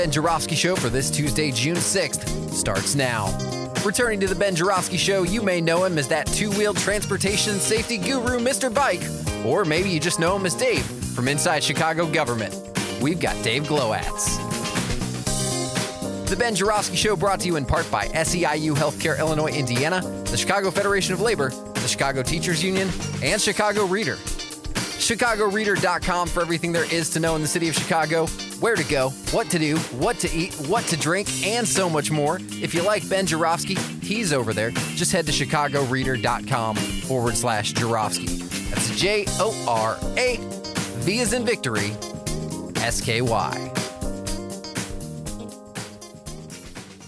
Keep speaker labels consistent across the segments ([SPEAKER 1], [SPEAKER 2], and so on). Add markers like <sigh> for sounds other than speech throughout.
[SPEAKER 1] Ben Joravsky Show for this Tuesday, June 6th starts now. Returning to the Ben Joravsky Show, you may know him as that two-wheeled transportation safety guru, Mr. Bike, or maybe you just know him as Dave from inside Chicago government. We've got Dave Glowacz. The Ben Joravsky Show brought to you in part by SEIU Healthcare Illinois, Indiana, the Chicago Federation of Labor, the Chicago Teachers Union, and Chicago Reader. ChicagoReader.com for everything there is to know in the city of Chicago, where to go, what to do, what to eat, what to drink, and so much more. If you like Ben Joravsky, he's over there. Just head to ChicagoReader.com forward slash Joravsky. That's J O R A V is in victory, S K Y.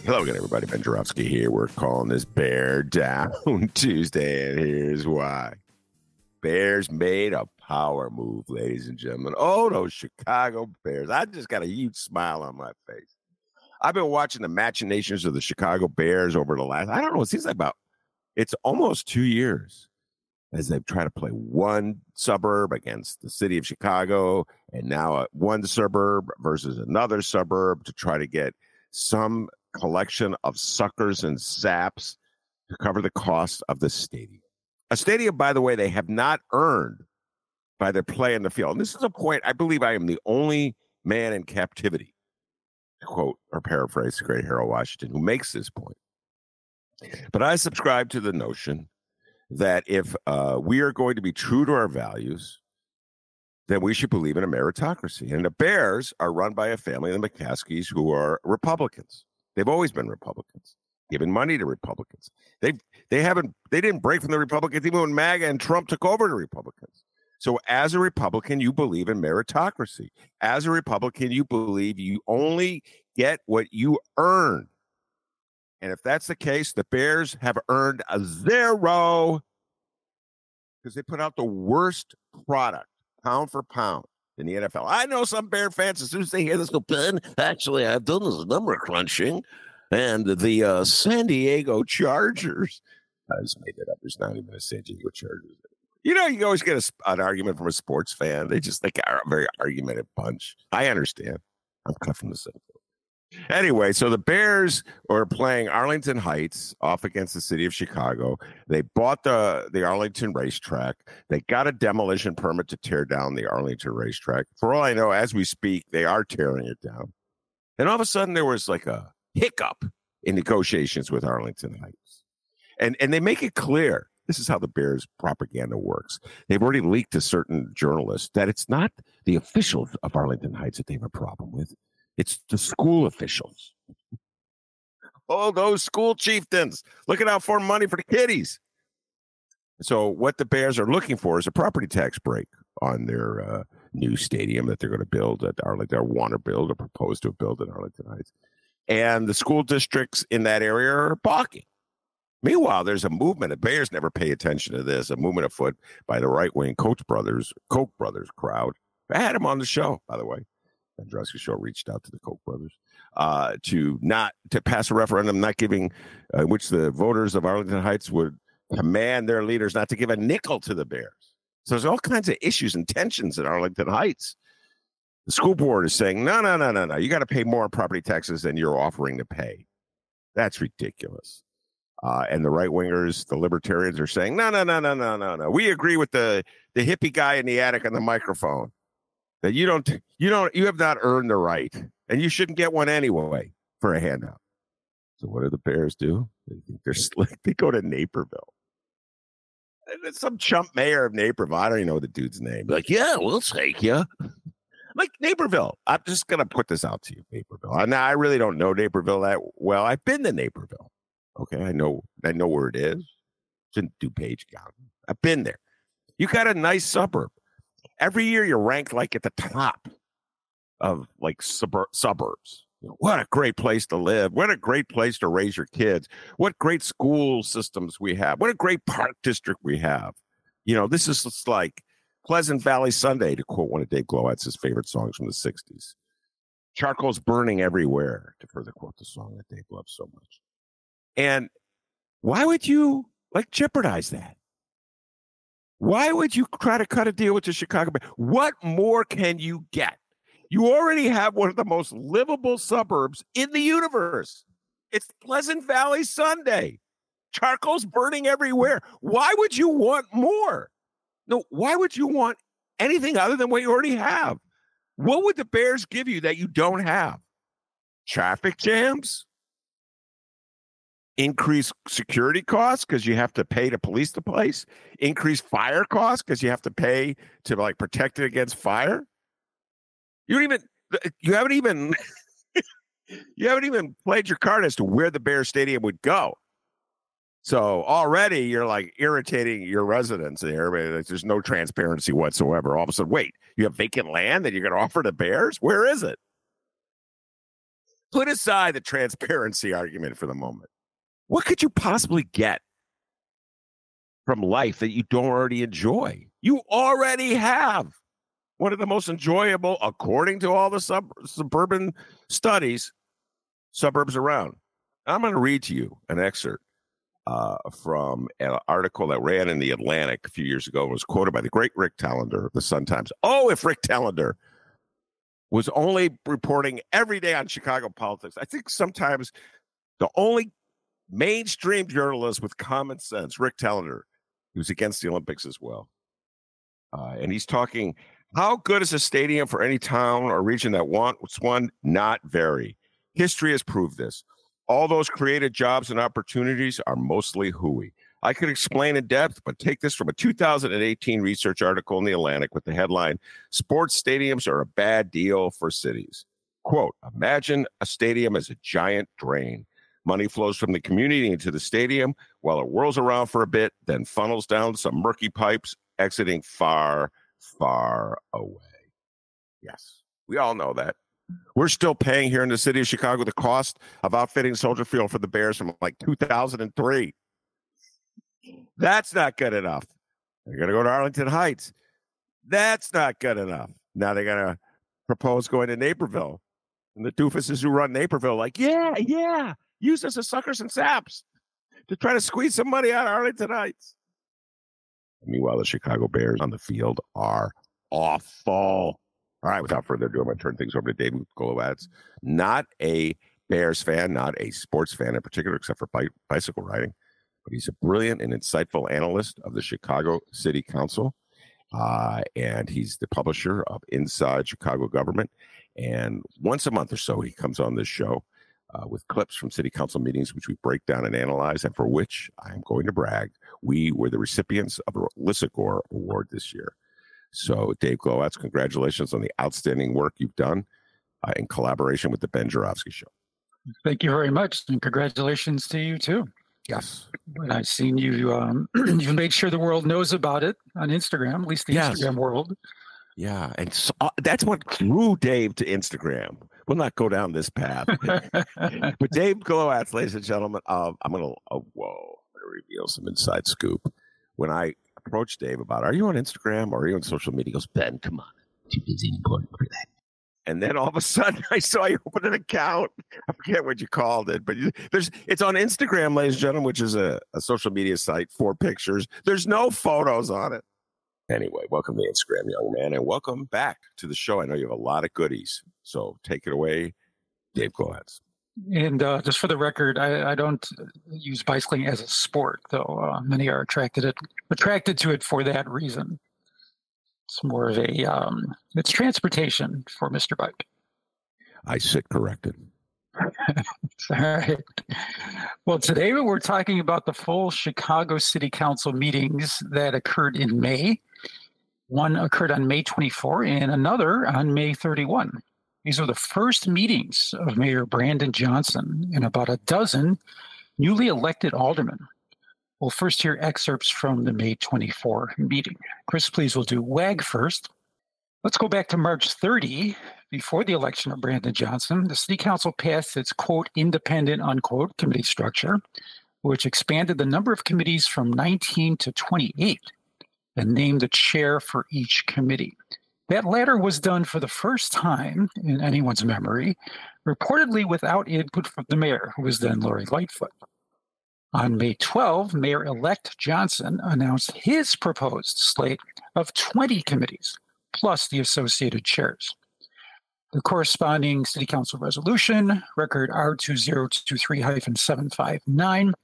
[SPEAKER 2] Hello again, everybody. Ben Joravsky here. We're calling this Bear Down <laughs> Tuesday, and here's why. Bears made a power move, ladies and gentlemen. Oh, those Chicago Bears. I just got a huge smile on my face. I've been watching the machinations of the Chicago Bears over the last, I don't know, it seems like about, it's almost two years as they've tried to play one suburb against the city of Chicago and now one suburb versus another suburb to try to get some collection of suckers and saps to cover the cost of the stadium. A stadium, by the way, they have not earned by their play in the field. And this is a point I believe I am the only man in captivity, quote or paraphrase the great Harold Washington, who makes this point. But I subscribe to the notion that if uh, we are going to be true to our values, then we should believe in a meritocracy. And the Bears are run by a family, the McCaskeys, who are Republicans. They've always been Republicans, giving money to Republicans. They they haven't they didn't break from the Republicans even when MAGA and Trump took over the Republicans. So as a Republican, you believe in meritocracy. As a Republican, you believe you only get what you earn. And if that's the case, the Bears have earned a zero because they put out the worst product, pound for pound, in the NFL. I know some Bear fans, as soon as they hear this, go, Ben, actually, I've done this number crunching. And the uh, San Diego Chargers, I just made that up. There's not even a San Diego Chargers. You know, you always get a, an argument from a sports fan. They just think are a very argumentative bunch. I understand. I'm cut from the same. Anyway, so the Bears are playing Arlington Heights off against the city of Chicago. They bought the the Arlington racetrack. They got a demolition permit to tear down the Arlington racetrack. For all I know, as we speak, they are tearing it down. And all of a sudden, there was like a hiccup in negotiations with Arlington Heights, and and they make it clear this is how the Bears propaganda works. They've already leaked to certain journalists that it's not the officials of Arlington Heights that they have a problem with. It's the school officials. Oh, those school chieftains looking out for money for the kiddies. So, what the Bears are looking for is a property tax break on their uh, new stadium that they're going to build at Arlington, or want to build, or propose to build at Arlington Heights. And the school districts in that area are balking. Meanwhile, there's a movement. The Bears never pay attention to this. A movement afoot by the right wing Koch brothers, Koch brothers crowd. I had him on the show, by the way. Andrusky Show reached out to the Koch brothers uh, to not to pass a referendum, not giving uh, which the voters of Arlington Heights would command their leaders not to give a nickel to the Bears. So there's all kinds of issues and tensions in Arlington Heights. The school board is saying, no, no, no, no, no. You got to pay more property taxes than you're offering to pay. That's ridiculous. Uh, and the right wingers, the libertarians, are saying, no, no, no, no, no, no, no. We agree with the the hippie guy in the attic on the microphone that you don't, you don't, you have not earned the right, and you shouldn't get one anyway for a handout. So what do the Bears do? They think they're <laughs> slick. They go to Naperville. Some chump mayor of Naperville. I don't even know the dude's name. Like, yeah, we'll take you. Like Naperville. I'm just gonna put this out to you, Naperville. Now I really don't know Naperville that well. I've been to Naperville. Okay, I know I know where it is. It's in DuPage County. I've been there. You got a nice suburb. Every year you're ranked like at the top of like subur- suburbs. You know, what a great place to live. What a great place to raise your kids. What great school systems we have. What a great park district we have. You know, this is just like Pleasant Valley Sunday, to quote one of Dave Glowacz's favorite songs from the 60s. Charcoal's burning everywhere, to further quote the song that Dave loves so much. And why would you like jeopardize that? Why would you try to cut a deal with the Chicago Bears? What more can you get? You already have one of the most livable suburbs in the universe. It's Pleasant Valley Sunday. Charcoal's burning everywhere. Why would you want more? No, why would you want anything other than what you already have? What would the Bears give you that you don't have? Traffic jams? Increase security costs because you have to pay to police the place? Increase fire costs because you have to pay to like protect it against fire? You don't even you haven't even <laughs> you haven't even played your card as to where the Bear Stadium would go. So already you're like irritating your residents there. There's no transparency whatsoever. All of a sudden, wait, you have vacant land that you're going to offer to bears? Where is it? Put aside the transparency argument for the moment. What could you possibly get from life that you don't already enjoy? You already have one of the most enjoyable, according to all the sub- suburban studies, suburbs around. I'm going to read to you an excerpt uh, from an article that ran in the Atlantic a few years ago and was quoted by the great Rick Telander of the Sun Times. Oh, if Rick Telander was only reporting every day on Chicago politics, I think sometimes the only mainstream journalist with common sense, Rick Telander, who's against the Olympics as well. Uh, and he's talking how good is a stadium for any town or region that wants one? Not very. History has proved this all those created jobs and opportunities are mostly hooey. I could explain in depth, but take this from a 2018 research article in the Atlantic with the headline Sports Stadiums Are a Bad Deal for Cities. Quote Imagine a stadium as a giant drain. Money flows from the community into the stadium while it whirls around for a bit, then funnels down some murky pipes, exiting far, far away. Yes, we all know that. We're still paying here in the city of Chicago the cost of outfitting Soldier Field for the Bears from like 2003. That's not good enough. They're going to go to Arlington Heights. That's not good enough. Now they're going to propose going to Naperville. And the doofuses who run Naperville, like, yeah, yeah, use us as suckers and saps to try to squeeze some money out of Arlington Heights. Meanwhile, the Chicago Bears on the field are awful. All right, without further ado, I'm going to turn things over to David Glowacz. Not a Bears fan, not a sports fan in particular, except for bicycle riding, but he's a brilliant and insightful analyst of the Chicago City Council. Uh, and he's the publisher of Inside Chicago Government. And once a month or so, he comes on this show uh, with clips from city council meetings, which we break down and analyze, and for which I am going to brag. We were the recipients of a Lisagor Award this year. So, Dave Glowacz, congratulations on the outstanding work you've done uh, in collaboration with the Ben Joravsky Show.
[SPEAKER 3] Thank you very much, and congratulations to you too.
[SPEAKER 2] Yes,
[SPEAKER 3] and I've seen you. Um, <clears throat> you've made sure the world knows about it on Instagram, at least the yes. Instagram world.
[SPEAKER 2] Yeah, and so, uh, that's what drew Dave to Instagram. We'll not go down this path, <laughs> but Dave Glowacz, ladies and gentlemen, uh, I'm gonna. Oh, whoa! I'm gonna reveal some inside scoop. When I approached Dave about, are you on Instagram or are you on social media? He goes, Ben, come on. Too busy and important for that. And then all of a sudden, <laughs> I saw you open an account. I forget what you called it, but there's it's on Instagram, ladies and gentlemen, which is a, a social media site for pictures. There's no photos on it. Anyway, welcome to Instagram, young man, and welcome back to the show. I know you have a lot of goodies, so take it away, Dave. Go.
[SPEAKER 3] And uh, just for the record, I, I, don't use bicycling as a sport, though uh, many are attracted it, attracted to it for that reason. It's more of a um, it's transportation for Mr. Bike.
[SPEAKER 2] I sit corrected. <laughs>
[SPEAKER 3] All right. Well, today we're talking about the full Chicago City Council meetings that occurred in May. One occurred on May 24 and another on May 31. These are the first meetings of Mayor Brandon Johnson and about a dozen newly elected aldermen. We'll first hear excerpts from the May 24 meeting. Chris, please, we'll do WAG first. Let's go back to March 30. Before the election of Brandon Johnson, the City Council passed its quote independent unquote committee structure, which expanded the number of committees from 19 to 28 and named the chair for each committee. That latter was done for the first time in anyone's memory, reportedly without input from the mayor, who was then Lori Lightfoot. On May 12, Mayor elect Johnson announced his proposed slate of 20 committees, plus the associated chairs. The corresponding City Council resolution, record R2023 759,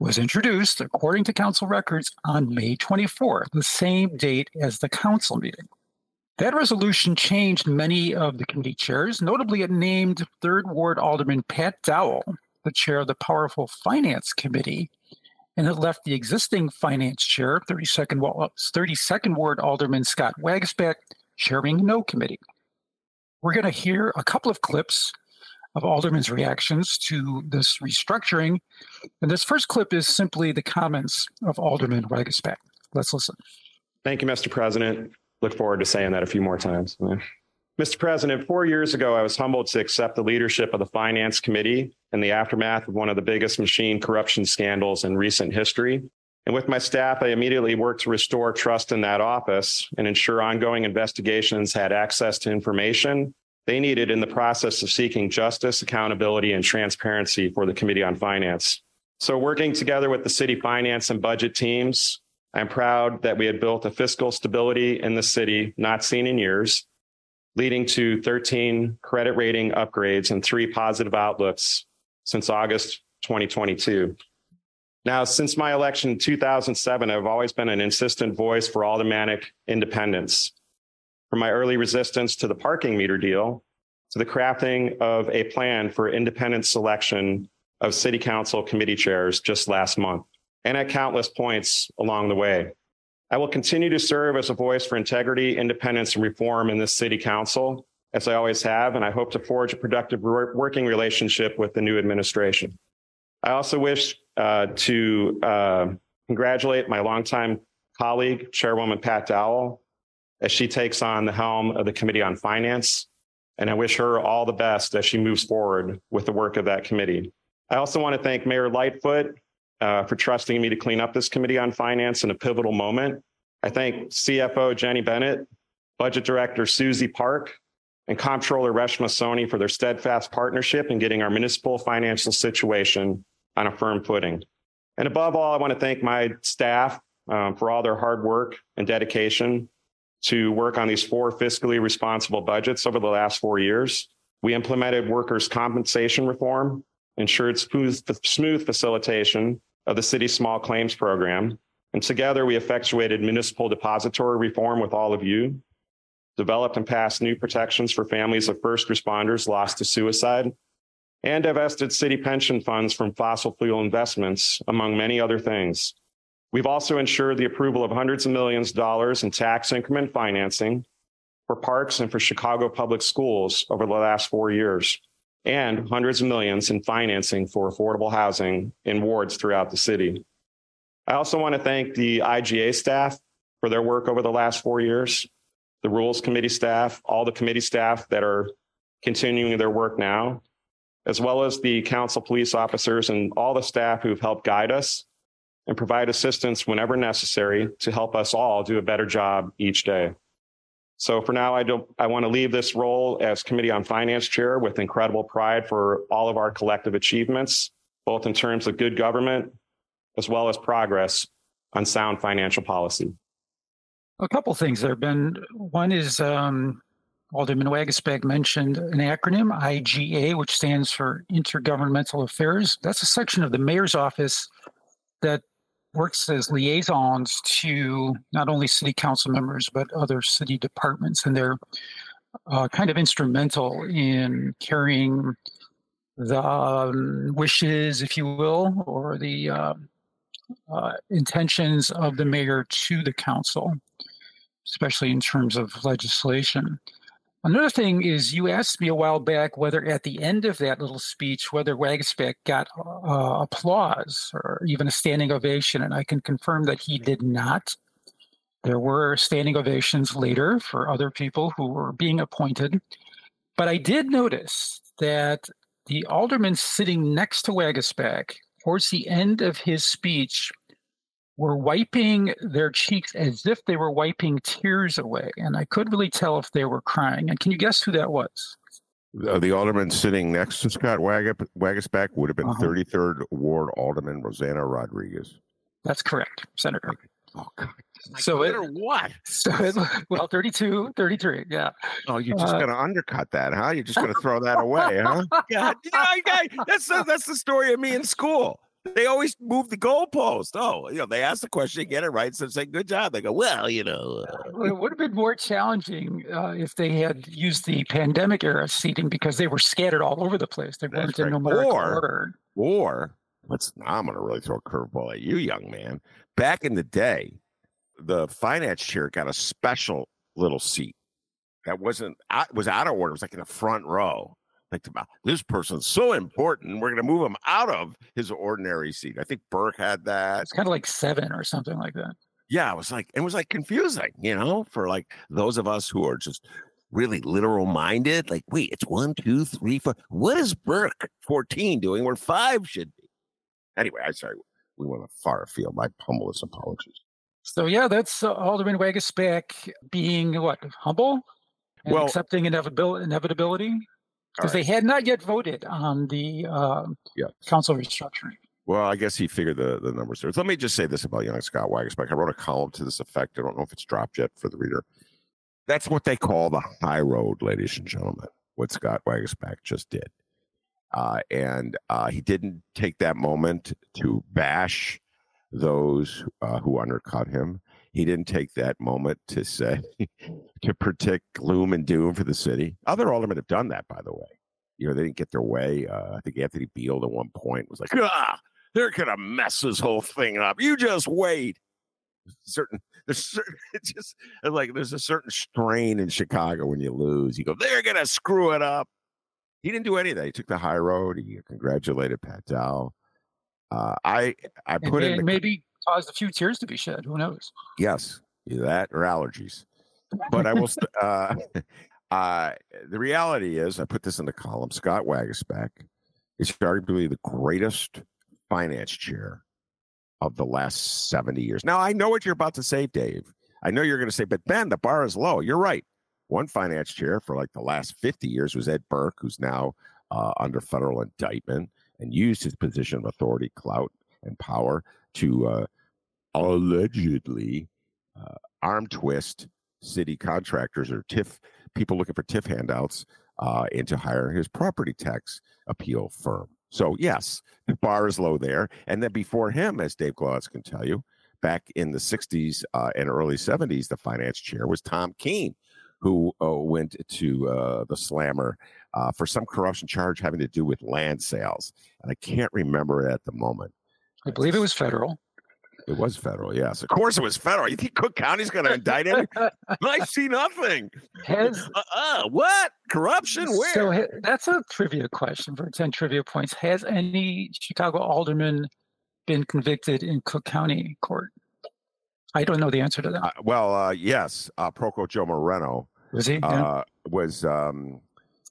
[SPEAKER 3] was introduced according to Council records on May 24, the same date as the Council meeting. That resolution changed many of the committee chairs. Notably, it named 3rd Ward Alderman Pat Dowell the chair of the powerful Finance Committee, and it left the existing Finance Chair, 32nd, 32nd uh, Ward Alderman Scott Waguespack, chairing no committee. We're going to hear a couple of clips of Alderman's reactions to this restructuring. And this first clip is simply the comments of Alderman Waguespack. Let's listen.
[SPEAKER 4] Thank you, Mr. President. Look forward to saying that a few more times. Mr. President, four years ago, I was humbled to accept the leadership of the Finance Committee in the aftermath of one of the biggest machine corruption scandals in recent history. And with my staff, I immediately worked to restore trust in that office and ensure ongoing investigations had access to information they needed in the process of seeking justice, accountability, and transparency for the Committee on Finance. So, working together with the city finance and budget teams, I'm proud that we had built a fiscal stability in the city not seen in years leading to 13 credit rating upgrades and three positive outlooks since August 2022. Now, since my election in 2007, I've always been an insistent voice for aldermanic independence. From my early resistance to the parking meter deal to the crafting of a plan for independent selection of city council committee chairs just last month, and at countless points along the way. I will continue to serve as a voice for integrity, independence, and reform in this city council, as I always have, and I hope to forge a productive working relationship with the new administration. I also wish uh, to uh, congratulate my longtime colleague, Chairwoman Pat Dowell, as she takes on the helm of the Committee on Finance. And I wish her all the best as she moves forward with the work of that committee. I also want to thank Mayor Lightfoot uh, for trusting me to clean up this committee on finance in a pivotal moment. I thank CFO Jenny Bennett, Budget Director Susie Park, and Comptroller Reshma Soni for their steadfast partnership in getting our municipal financial situation on a firm footing. And above all, I want to thank my staff um, for all their hard work and dedication to work on these four fiscally responsible budgets over the last four years. We implemented workers' compensation reform, ensured smooth, smooth facilitation of the city's small claims program. And together we effectuated municipal depository reform with all of you, developed and passed new protections for families of first responders lost to suicide, and divested city pension funds from fossil fuel investments, among many other things. We've also ensured the approval of hundreds of millions of dollars in tax increment financing for parks and for Chicago public schools over the last four years and hundreds of millions in financing for affordable housing in wards throughout the city. I also want to thank the IGA staff for their work over the last four years, the Rules Committee staff, all the committee staff that are continuing their work now, as well as the council police officers and all the staff who've helped guide us and provide assistance whenever necessary to help us all do a better job each day. So for now, I don't, I want to leave this role as Committee on Finance Chair with incredible pride for all of our collective achievements, both in terms of good government as well as progress on sound financial policy.
[SPEAKER 3] A couple things there, have been. One is um, Alderman Waguespack mentioned an acronym, IGA, which stands for Intergovernmental Affairs. That's a section of the mayor's office that works as liaisons to not only city council members but other city departments, and they're uh, kind of instrumental in carrying the um, wishes, if you will, or the uh, uh, intentions of the mayor to the council, especially in terms of legislation. Another thing is, you asked me a while back whether at the end of that little speech, whether Waguespack got uh, applause or even a standing ovation, and I can confirm that he did not. There were standing ovations later for other people who were being appointed. But I did notice that the alderman sitting next to Waguespack towards the end of his speech were wiping their cheeks as if they were wiping tears away. And I couldn't really tell if they were crying. And can you guess who that was?
[SPEAKER 2] Uh, the alderman sitting next to Scott Wag- Waguespack would have been uh-huh. 33rd Ward Alderman Rossana Rodriguez.
[SPEAKER 3] That's correct, Senator.
[SPEAKER 2] Oh, God.
[SPEAKER 3] Like so it,
[SPEAKER 2] what? <laughs>
[SPEAKER 3] So it, well, 32, 33, yeah.
[SPEAKER 2] Oh, you're just uh, going to undercut that, huh? You're just going <laughs> to throw that away, huh? God, you know, that's the, that's the story of me in school. They always move the goalpost. Oh, you know, they ask the question, get it right, so say good job. They go, well, you know.
[SPEAKER 3] Uh, it would have been more challenging uh, if they had used the pandemic era seating because they were scattered all over the place. They weren't in numerical or, order.
[SPEAKER 2] Or let's. I'm going to really throw a curveball at you, young man. Back in the day, the finance chair got a special little seat that wasn't was out of order. It was like in the front row. Like about this person's so important, we're going to move him out of his ordinary seat. I think Burke had that.
[SPEAKER 3] It's kind of like seven or something like that.
[SPEAKER 2] Yeah, it was like it was like confusing, you know, for like those of us who are just really literal minded. Like, wait, it's one, two, three, four. What is Burke 14 doing where five should be? Anyway, I'm sorry, we went a far afield. My humblest apologies.
[SPEAKER 3] So yeah, that's uh, Alderman Waguespack being what humble and well, accepting inevitability. inevitability because right. they had not yet voted on the uh, yes. council restructuring.
[SPEAKER 2] Well, I guess he figured the, the numbers there. So let me just say this about young Scott Waguespack. I wrote a column to this effect. I don't know if it's dropped yet for the reader. That's what they call the high road, ladies and gentlemen, what Scott Waguespack just did. Uh, and uh, he didn't take that moment to bash those uh, who undercut him. He didn't take that moment to say, <laughs> to predict gloom and doom for the city. Other aldermen have done that, by the way. You know, they didn't get their way. Uh, I think Anthony Beale at one point was like, ah, they're to mess this whole thing up. You just wait. Certain, there's certain, <laughs> it's just like there's a certain strain in Chicago when you lose. You go, they're going to screw it up. He didn't do any of that. He took the high road. He congratulated Pat Dow. Uh, I I put
[SPEAKER 3] and,
[SPEAKER 2] in the,
[SPEAKER 3] maybe caused a few tears to be shed. Who knows?
[SPEAKER 2] Yes, either that or allergies. But I will. <laughs> uh, <laughs> uh, the reality is, I put this in the column. Scott Waguespack is arguably the greatest finance chair of the last 70 years. Now, I know what you're about to say, Dave. I know you're going to say, but Ben, the bar is low. You're right. One finance chair for like the last 50 years was Ed Burke, who's now uh, under federal indictment and used his position of authority, clout, and power to uh, allegedly uh, arm twist city contractors or TIF people looking for TIF handouts uh, into hiring his property tax appeal firm. So yes, the bar is low there. And then before him, as Dave Glass can tell you, back in the 60s uh, and early 70s, the finance chair was Tom Keene, who uh, went to uh, the slammer uh, for some corruption charge having to do with land sales. And I can't remember it at the moment.
[SPEAKER 3] I believe it was federal.
[SPEAKER 2] It was federal, yes. Of course, it was federal. You think Cook County's going to indict him? <laughs> I see nothing. Has, uh, what corruption? Where?
[SPEAKER 3] So that's a trivia question for ten trivia points. Has any Chicago alderman been convicted in Cook County court? I don't know the answer to that. Uh,
[SPEAKER 2] well, uh, yes, uh, Proco Joe Moreno
[SPEAKER 3] was he?
[SPEAKER 2] Uh, was um,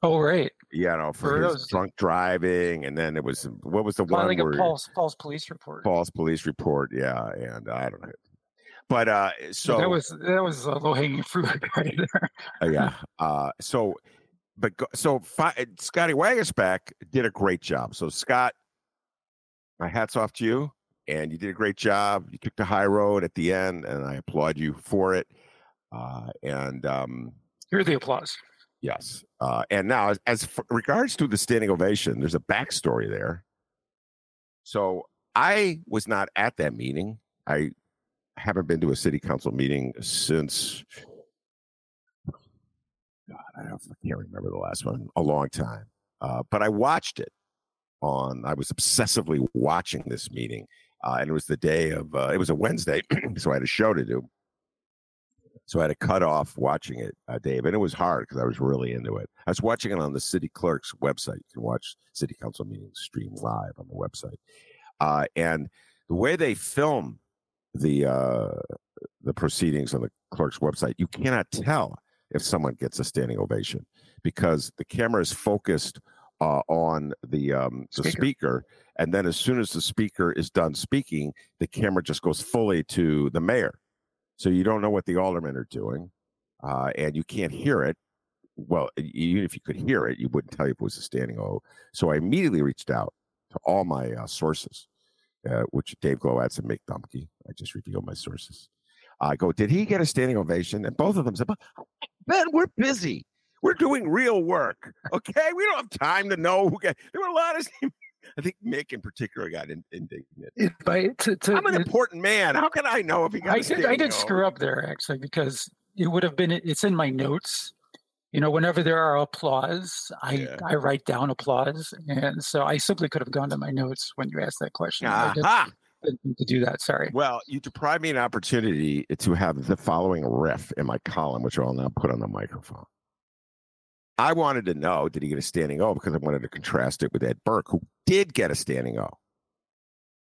[SPEAKER 3] Oh, right.
[SPEAKER 2] Yeah, know, for, for his those... drunk driving, and then it was what was the one where
[SPEAKER 3] false false police report.
[SPEAKER 2] False police report, yeah, and I don't know, but uh, so
[SPEAKER 3] that was that was a low hanging fruit right <laughs> there.
[SPEAKER 2] uh, yeah, uh, so but so fi- Scotty Waguespack did a great job. So Scott, my hats off to you, and you did a great job. You took the high road at the end, and I applaud you for it. Uh, and um,
[SPEAKER 3] here's the applause.
[SPEAKER 2] Yes. Uh, and now, as, as regards to the standing ovation, there's a backstory there. So I was not at that meeting. I haven't been to a city council meeting since. God, I, can't remember the last one. A long time. Uh, but I watched it on. I was obsessively watching this meeting, uh, and it was the day of. Uh, it was a Wednesday, <clears throat> so I had a show to do. So I had to cut off watching it, uh, Dave, and it was hard because I was really into it. I was watching it on the city clerk's website. You can watch city council meetings stream live on the website, uh, and the way they film the uh, the proceedings on the clerk's website, you cannot tell if someone gets a standing ovation because the camera is focused uh, on the um, the speaker. speaker, and then as soon as the speaker is done speaking, the camera just goes fully to the mayor. So you don't know what the aldermen are doing, uh, and you can't hear it. Well, even if you could hear it, you wouldn't tell you if it was a standing O. So I immediately reached out to all my uh, sources, uh, which Dave Glowacz and Mick Dumke. I just revealed my sources. I go, did he get a standing ovation? And both of them said, Ben, we're busy. We're doing real work. Okay. We don't have time to know who got, there were a lot of, <laughs> I think Mick in particular got in, indignant.
[SPEAKER 3] But to, to,
[SPEAKER 2] I'm an it, important man. How can I know if he got
[SPEAKER 3] I did, I did screw up there actually because it would have been, it's in my notes. You know, whenever there are applause, I, yeah. I write down applause. And so I simply could have gone to my notes when you asked that question.
[SPEAKER 2] Aha!
[SPEAKER 3] to do that. Sorry.
[SPEAKER 2] Well, you deprived me an opportunity to have the following riff in my column, which I'll now put on the microphone. I wanted to know did he get a standing O because I wanted to contrast it with Ed Burke, who did get a standing O.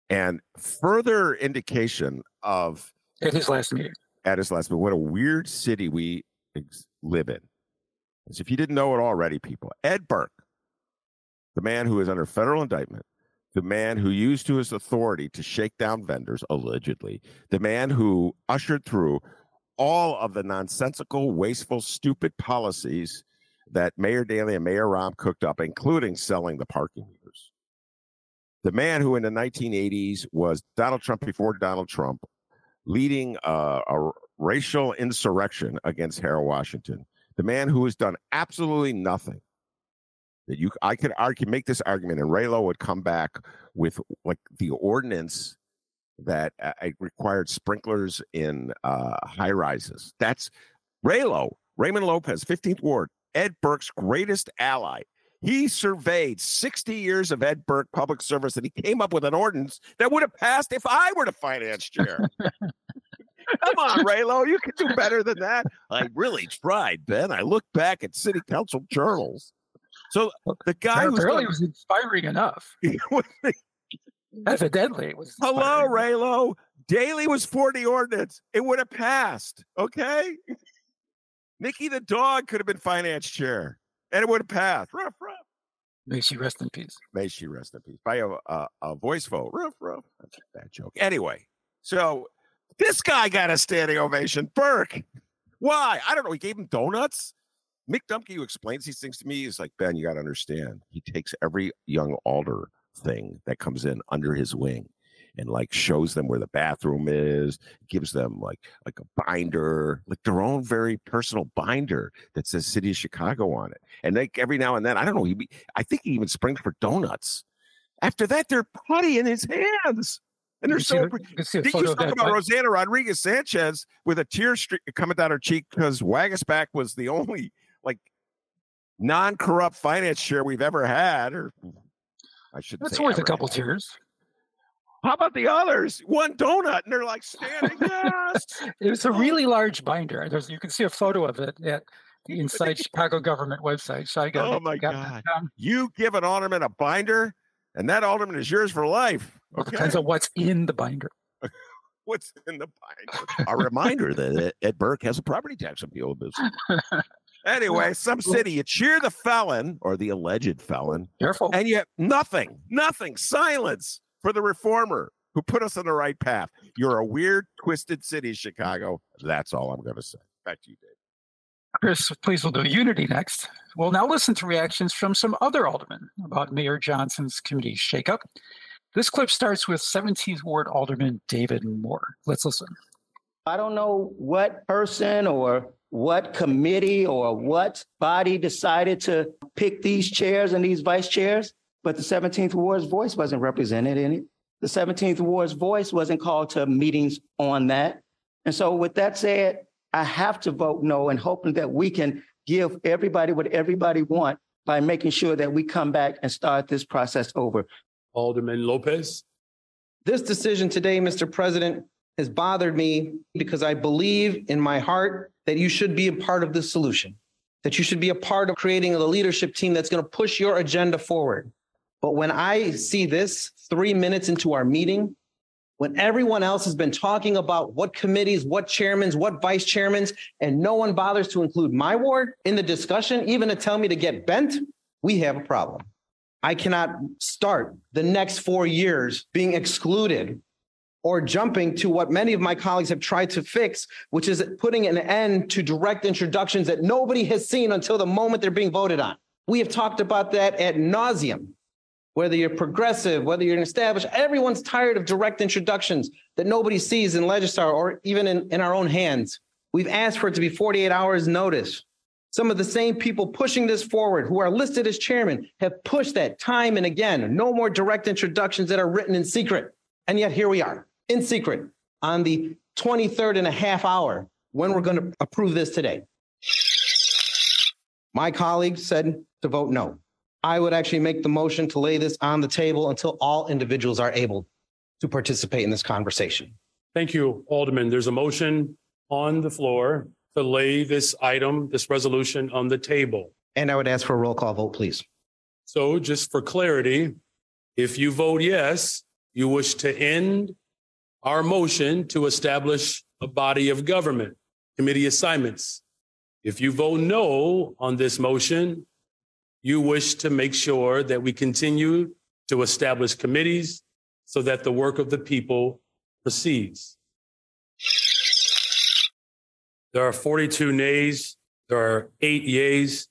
[SPEAKER 2] And further indication of
[SPEAKER 3] at his last meeting.
[SPEAKER 2] At his last meeting, what a weird city we live in. As if you didn't know it already, people. Ed Burke, the man who is under federal indictment, the man who used to his authority to shake down vendors, allegedly, the man who ushered through all of the nonsensical, wasteful, stupid policies that Mayor Daley and Mayor Rahm cooked up, including selling the parking meters. The man who in the 1980s was Donald Trump before Donald Trump, leading a, a racial insurrection against Harold Washington. The man who has done absolutely nothing. That you, I could argue, make this argument, and Raylo would come back with like the ordinance that uh, required sprinklers in uh, high rises. That's Raylo, Raymond Lopez, 15th Ward, Ed Burke's greatest ally. He surveyed 60 years of Ed Burke public service and he came up with an ordinance that would have passed if I were the finance chair. Come on, <laughs> Raylo, you can do better than that. I really tried, Ben. I look back at city council journals. So the guy
[SPEAKER 3] was really was inspiring enough. <laughs> Evidently, it was.
[SPEAKER 2] Hello, Raylo. Daley was for the ordinance. It would have passed. Okay. Nikki the dog could have been finance chair, and it would have passed. Ruff, ruff.
[SPEAKER 3] May she rest in peace.
[SPEAKER 2] May she rest in peace. By a, a, a voice vote. Ruff, ruff. That's a bad joke. Anyway, so this guy got a standing ovation. Burke. Why? I don't know. He gave him donuts. Mick Dumke, who explains these things to me, is like, Ben, you got to understand. He takes every young alder thing that comes in under his wing and like shows them where the bathroom is, gives them like like a binder, like their own very personal binder that says City of Chicago on it. And like every now and then, I don't know, he I think he even springs for donuts. After that, they're putty in his hands. And they're you so. See, did you talk about Rossana Rodriguez Sanchez with a tear streak coming down her cheek because Waguespack was the only like non-corrupt finance chair we've ever had, or I should.
[SPEAKER 3] That's worth a couple had. tears.
[SPEAKER 2] How about the others? One donut, and they're like standing. <laughs> yes.
[SPEAKER 3] It was a oh. really large binder. There's, you can see a photo of it at the <laughs> Inside Chicago Government website. So I got.
[SPEAKER 2] Oh my got god! You give an alderman a binder, and that alderman is yours for life.
[SPEAKER 3] Okay? Depends on what's in the binder. <laughs>
[SPEAKER 2] what's in the binder? a reminder that Ed Burke has a property tax appeal business. Anyway, some city, you cheer the felon or the alleged felon.
[SPEAKER 3] Careful.
[SPEAKER 2] And yet nothing, nothing, silence for the reformer who put us on the right path. You're a weird, twisted city, Chicago. That's all I'm going to say. Back to you, Dave.
[SPEAKER 3] Chris, please we'll do unity next. We'll now listen to reactions from some other aldermen about Mayor Johnson's committee shakeup. This clip starts with 17th Ward Alderman David Moore. Let's listen.
[SPEAKER 5] I don't know what person or what committee or what body decided to pick these chairs and these vice chairs, but the 17th Ward's voice wasn't represented in it. The 17th Ward's voice wasn't called to meetings on that. And so, with that said, I have to vote no and hoping that we can give everybody what everybody want by making sure that we come back and start this process over.
[SPEAKER 6] Alderman Lopez.
[SPEAKER 7] This decision today, Mr. President,
[SPEAKER 6] has bothered me because I believe in my heart that you should be a part of the solution, that you should be a part of creating a leadership team that's going to push your agenda forward. But when I see this three minutes into our meeting, when everyone else has been talking about what committees, what chairmans, what vice chairmans, and no one bothers to include my ward in the discussion, even to tell me to get bent, we have a problem. I cannot start the next four years being excluded or jumping to what many of my colleagues have tried to fix, which is putting an end to direct introductions that nobody has seen until the moment they're being voted on. We have talked about that at nauseum. Whether you're progressive, whether you're an established, everyone's tired of direct introductions that nobody sees in Legistar or even in, in our own hands. We've asked for it to be 48 hours notice. Some of the same people pushing this forward who are listed as chairman have pushed that time and again. No more direct introductions that are written in secret. And yet here we are in secret on the 23rd and a half hour when we're going to approve this today. My colleague said to vote no. I would actually make the motion to lay this on the table until all individuals are able to participate in this conversation.
[SPEAKER 7] Thank you, Alderman. There's a motion on the floor to lay this item, this resolution on the table.
[SPEAKER 6] And I would ask for a roll call vote, please.
[SPEAKER 7] So just for clarity, if you vote yes, you wish to end our motion to establish a body of government, committee assignments. If you vote no on this motion, you wish to make sure that we continue to establish committees so that the work of the people proceeds. There are 42 nays. There are eight yays.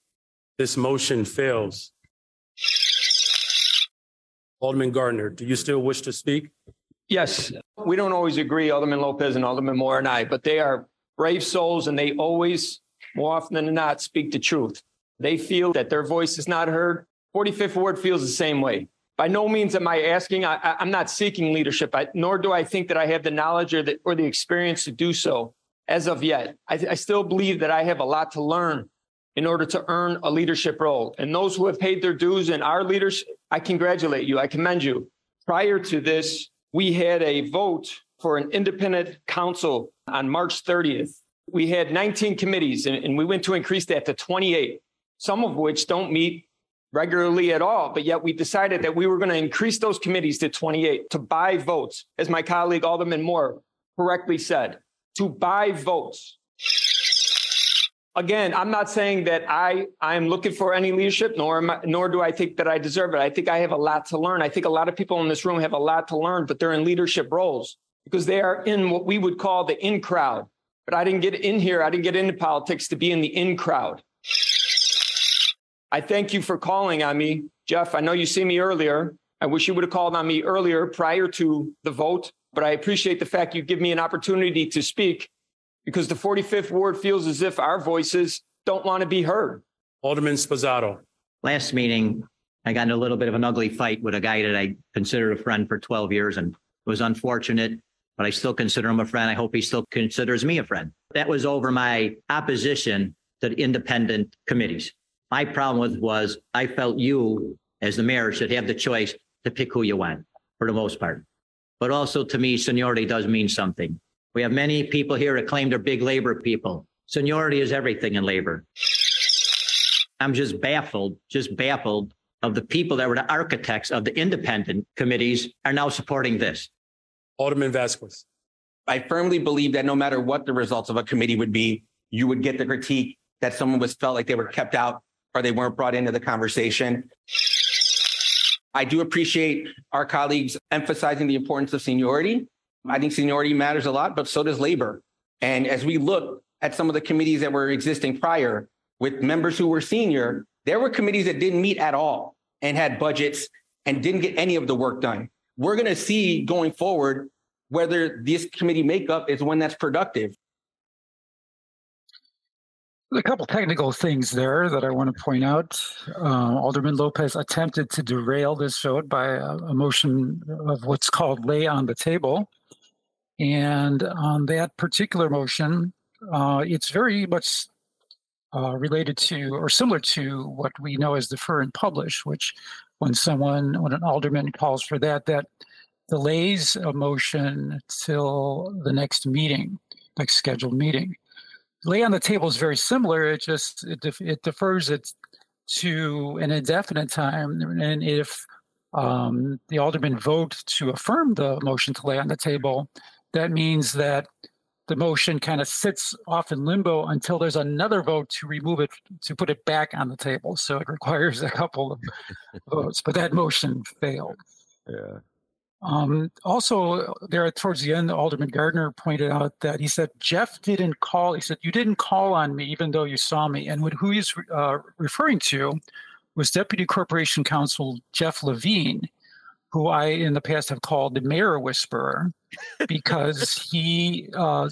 [SPEAKER 7] This motion fails. Alderman Gardner, do you still wish to speak?
[SPEAKER 8] Yes, we don't always agree, Alderman Lopez and Alderman Moore and I, but they are brave souls and they always, more often than not, speak the truth. They feel that their voice is not heard. 45th Ward feels the same way. By no means am I asking, I, am not seeking leadership, I, nor do I think that I have the knowledge or the, or the experience to do so as of yet. I, I still believe that I have a lot to learn in order to earn a leadership role. And those who have paid their dues and our leaders, I congratulate you. I commend you. Prior to this, we had a vote for an independent council on March 30th. We had 19 committees and, and we went to increase that to 28, some of which don't meet regularly at all. But yet we decided that we were going to increase those committees to 28 to buy votes, as my colleague Alderman Moore correctly said, to buy votes again, I'm not saying that I I'm looking for any leadership, nor I, nor do I think that I deserve it. I think I have a lot to learn. I think a lot of people in this room have a lot to learn, but they're in leadership roles because they are in what we would call the in crowd. But I didn't get in here. I didn't get into politics to be in the in crowd. I thank you for calling on me, Jeff. I know you see me earlier. I wish you would have called on me earlier prior to the vote, but I appreciate the fact you give me an opportunity to speak because the 45th Ward feels as if our voices don't want to be heard.
[SPEAKER 7] Alderman Sposato.
[SPEAKER 9] Last meeting, I got in a little bit of an ugly fight with a guy that I considered a friend for 12 years and it was unfortunate, but I still consider him a friend. I hope he still considers me a friend. That was over my opposition to the independent committees. My problem was, was I felt you, as the mayor, should have the choice to pick who you want for the most part. But also to me, seniority does mean something. We have many people here that claim they're big labor people. Seniority is everything in labor. I'm just baffled, just baffled of the people that were the architects of the independent committees are now supporting this.
[SPEAKER 7] Alderman Vasquez.
[SPEAKER 10] I firmly believe that no matter what the results of a committee would be, you would get the critique that someone was felt like they were kept out or they weren't brought into the conversation. I do appreciate our colleagues emphasizing the importance of seniority. I think seniority matters a lot, but so does labor. And as we look at some of the committees that were existing prior with members who were senior, there were committees that didn't meet at all and had budgets and didn't get any of the work done. We're going to see going forward whether this committee makeup is one that's productive.
[SPEAKER 3] A couple technical things there that I want to point out. Uh, Alderman Lopez attempted to derail this vote by a, a motion of what's called lay on the table. And on that particular motion, uh, it's very much uh, related to or similar to what we know as defer and publish, which when someone, when an alderman calls for that, that delays a motion till the next meeting, next scheduled meeting. Lay on the table is very similar. It just it, def- it defers it to an indefinite time, and if um, the aldermen vote to affirm the motion to lay on the table, that means that the motion kind of sits off in limbo until there's another vote to remove it to put it back on the table. So it requires a couple of <laughs> votes, but that motion failed.
[SPEAKER 2] Yeah.
[SPEAKER 3] Um, also, there towards the end, Alderman Gardiner pointed out that he said Jeff didn't call. He said you didn't call on me even though you saw me, and what, who he's uh, referring to was Deputy Corporation Counsel Jeff Levine, who I in the past have called the Mayor Whisperer, because <laughs> he uh,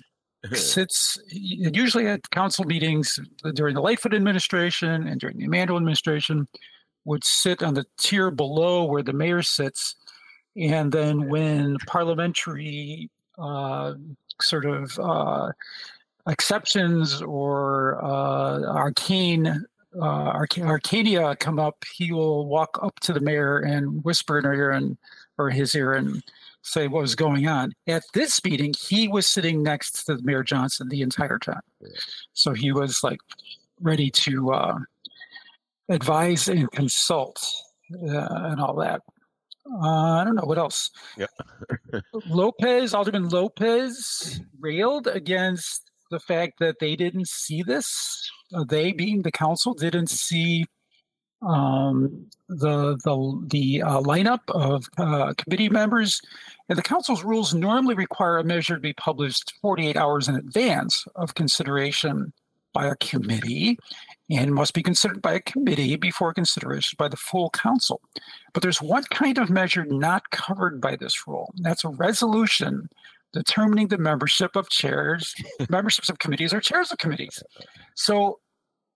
[SPEAKER 3] sits usually at council meetings during the Lightfoot administration and during the Emanuel administration would sit on the tier below where the mayor sits and then when parliamentary uh, sort of uh, exceptions or uh, arcane uh, Arc- Arcadia come up, he will walk up to the mayor and whisper in her ear and or his ear and say what was going on. At this meeting, he was sitting next to the Mayor Johnson the entire time, so he was like ready to uh, advise and consult uh, and all that. Uh, I don't know what else.
[SPEAKER 2] Yeah. <laughs>
[SPEAKER 3] Lopez, Alderman Lopez, railed against the fact that they didn't see this. Uh, they, being the council, didn't see um, the the the uh, lineup of uh, committee members. And the council's rules normally require a measure to be published 48 hours in advance of consideration by a committee and must be considered by a committee before consideration by the full council. But there's one kind of measure not covered by this rule. That's a resolution determining the membership of chairs, <laughs> memberships of committees or chairs of committees. So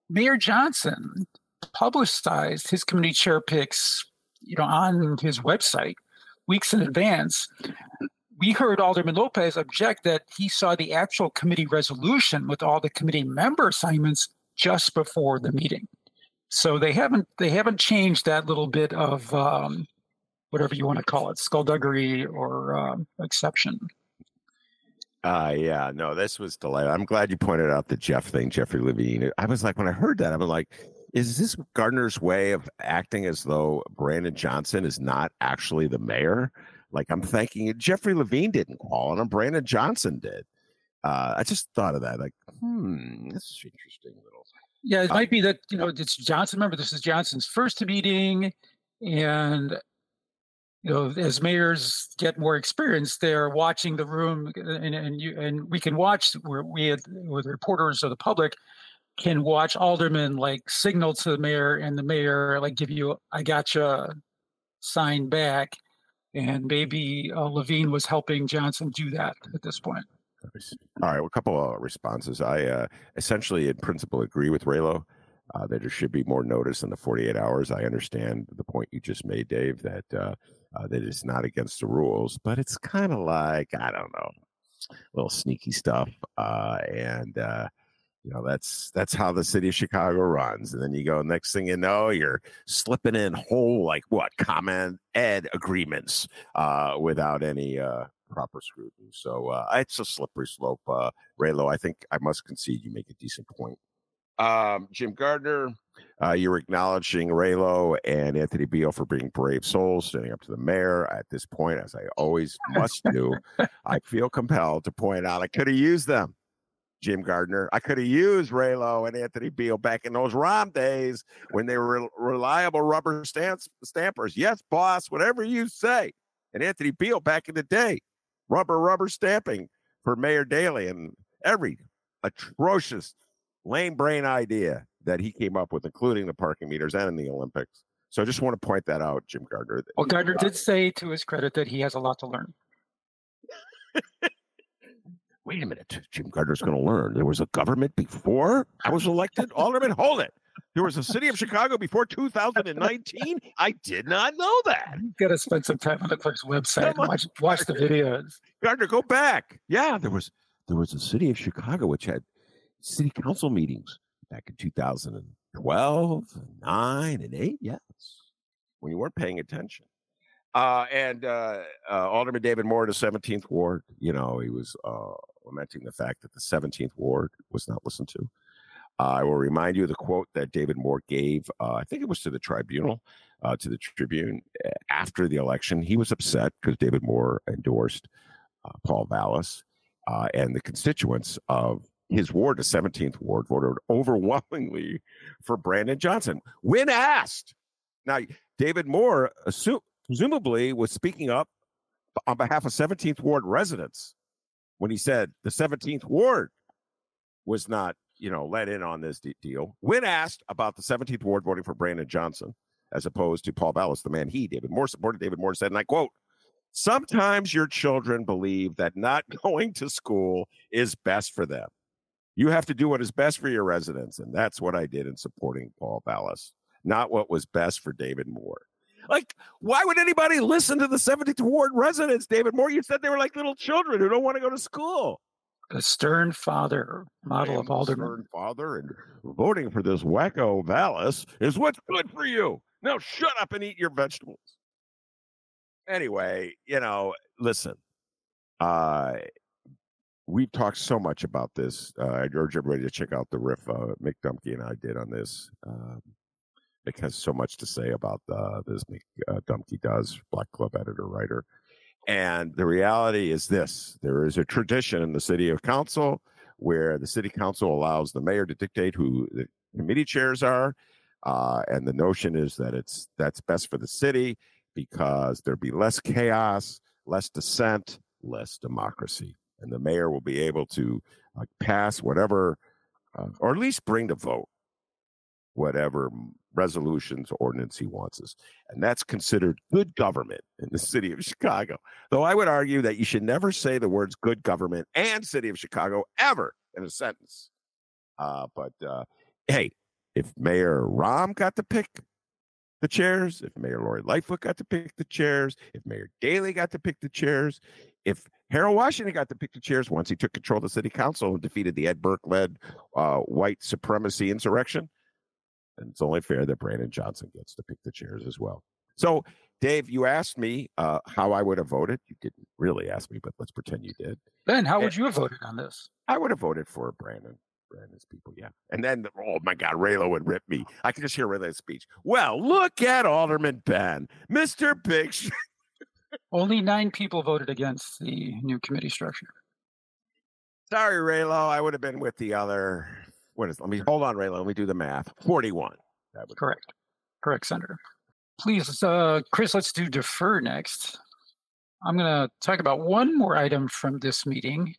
[SPEAKER 3] Mayor Johnson publicized his committee chair picks, you know, on his website weeks in advance. We heard Alderman Lopez object that he saw the actual committee resolution with all the committee member assignments just before the meeting. So they haven't they haven't changed that little bit of um, whatever you want to call it, skullduggery or um, exception.
[SPEAKER 2] Uh yeah, no, this was delightful. I'm glad you pointed out the Jeff thing, Jeffrey Levine. I was like, when I heard that, I was like, is this Gardiner's way of acting as though Brandon Johnson is not actually the mayor? Like I'm thinking Jeffrey Levine didn't call on him, Brandon Johnson did. Uh, I just thought of that, like, hmm, this is interesting little.
[SPEAKER 3] Yeah, it might be that you know it's Johnson. Remember, this is Johnson's first meeting, and you know, as mayors get more experience, they're watching the room, and and you and we can watch where we had, with reporters or the public can watch aldermen like signal to the mayor, and the mayor like give you "I gotcha" sign back, and maybe uh, Levine was helping Johnson do that at this point.
[SPEAKER 2] All right, well, a couple of responses. I uh, essentially, in principle, agree with Raylo uh, that there should be more notice than the 48 hours. I understand the point you just made, Dave, that uh, uh, that it's not against the rules, but it's kind of like I don't know, little sneaky stuff, uh, and uh, you know that's that's how the city of Chicago runs. And then you go, next thing you know, you're slipping in whole like what comment ed agreements uh, without any proper scrutiny. So uh, it's a slippery slope, uh, Raylo. I think I must concede you make a decent point. Um, Jim Gardiner, uh, you're acknowledging Raylo and Anthony Beale for being brave souls, standing up to the mayor. At this point, as I always must do, I <laughs> feel compelled to point out I could have used them. Jim Gardiner. I could have used Raylo and Anthony Beale back in those Rahm days when they were reliable rubber stamps, stampers. Yes, boss, whatever you say. And Anthony Beale back in the day, rubber, rubber stamping for Mayor Daley and every atrocious lame brain idea that he came up with, including the parking meters and in the Olympics. So I just want to point that out, Jim Gardiner.
[SPEAKER 3] Well, Gardiner uh did say to his credit that he has a lot to learn. <laughs>
[SPEAKER 2] Wait a minute. Jim Gardiner's going to learn. There was a government before I was elected. Alderman, hold it. There was a city of Chicago before 2019. I did not know that.
[SPEAKER 3] You got to spend some time on the clerk's website and watch, watch the videos.
[SPEAKER 2] Gardiner, go back. Yeah, there was there was a city of Chicago which had city council meetings back in 2012, 9, and 8. Yes. When you weren't paying attention. Uh, and uh, uh, Alderman David Moore, the 17th Ward, you know, he was uh, lamenting the fact that the 17th Ward was not listened to. I will remind you of the quote that David Moore gave, uh, I think it was to the tribunal, uh, to the Tribune uh, after the election. He was upset because David Moore endorsed uh, Paul Vallas, uh, and the constituents of his ward, the 17th ward, voted overwhelmingly for Brandon Johnson. When asked, now David Moore presumably was speaking up on behalf of 17th ward residents when he said the 17th ward was not, you know, let in on this de- deal. When asked about the 17th ward voting for Brandon Johnson, as opposed to Paul Vallas, the man he, David Moore, supported, David Moore said, and I quote, Sometimes your children believe that not <laughs> going to school is best for them. You have to do what is best for your residents. And that's what I did in supporting Paul Vallas, not what was best for David Moore. Like, why would anybody listen to the 17th Ward residents, David Moore? You said they were like little children who don't want to go to school.
[SPEAKER 3] A stern father model of alderman.
[SPEAKER 2] Stern father, and voting for this wacko Vallas is what's good for you. Now shut up and eat your vegetables. Anyway, you know, listen, uh, we've talked so much about this. Uh, I urge everybody to check out the riff uh, Mick Dumke and I did on this. Um, Mick has so much to say about uh, this. Mick uh, Dumke does, Block Club editor, writer. And the reality is this there is a tradition in the city of council where the city council allows the mayor to dictate who the committee chairs are. Uh, and the notion is that it's that's best for the city because there'd be less chaos, less dissent, less democracy and the mayor will be able to uh, pass whatever, uh, or at least bring to vote whatever resolutions ordinance he wants us. And that's considered good government in the city of Chicago. Though I would argue that you should never say the words good government and city of Chicago ever in a sentence. Uh, but uh, hey, if Mayor Rahm got to pick the chairs, if Mayor Lori Lightfoot got to pick the chairs, if Mayor Daley got to pick the chairs, if Harold Washington got to pick the chairs once he took control of the city council and defeated the Ed Burke led uh, white supremacy insurrection. And it's only fair that Brandon Johnson gets to pick the chairs as well. So, Dave, you asked me uh, how I would have voted. You didn't really ask me, but let's pretend you did.
[SPEAKER 3] Ben, how would you have voted on this?
[SPEAKER 2] I would have voted for Brandon. Brandon's people, yeah. And then, oh my God, Raylo would rip me. I can just hear Raylo's speech. Well, look at Alderman Ben, Mr. Big <laughs>
[SPEAKER 3] only nine people voted against the new committee structure.
[SPEAKER 2] Sorry, Raylo. I would have been with the other. What is? Let me hold on, Raylo. Let me do the math. Forty-one.
[SPEAKER 3] That would correct. Be. Correct, Senator. Please, uh, Chris. Let's do defer next. I'm going to talk about one more item from this meeting,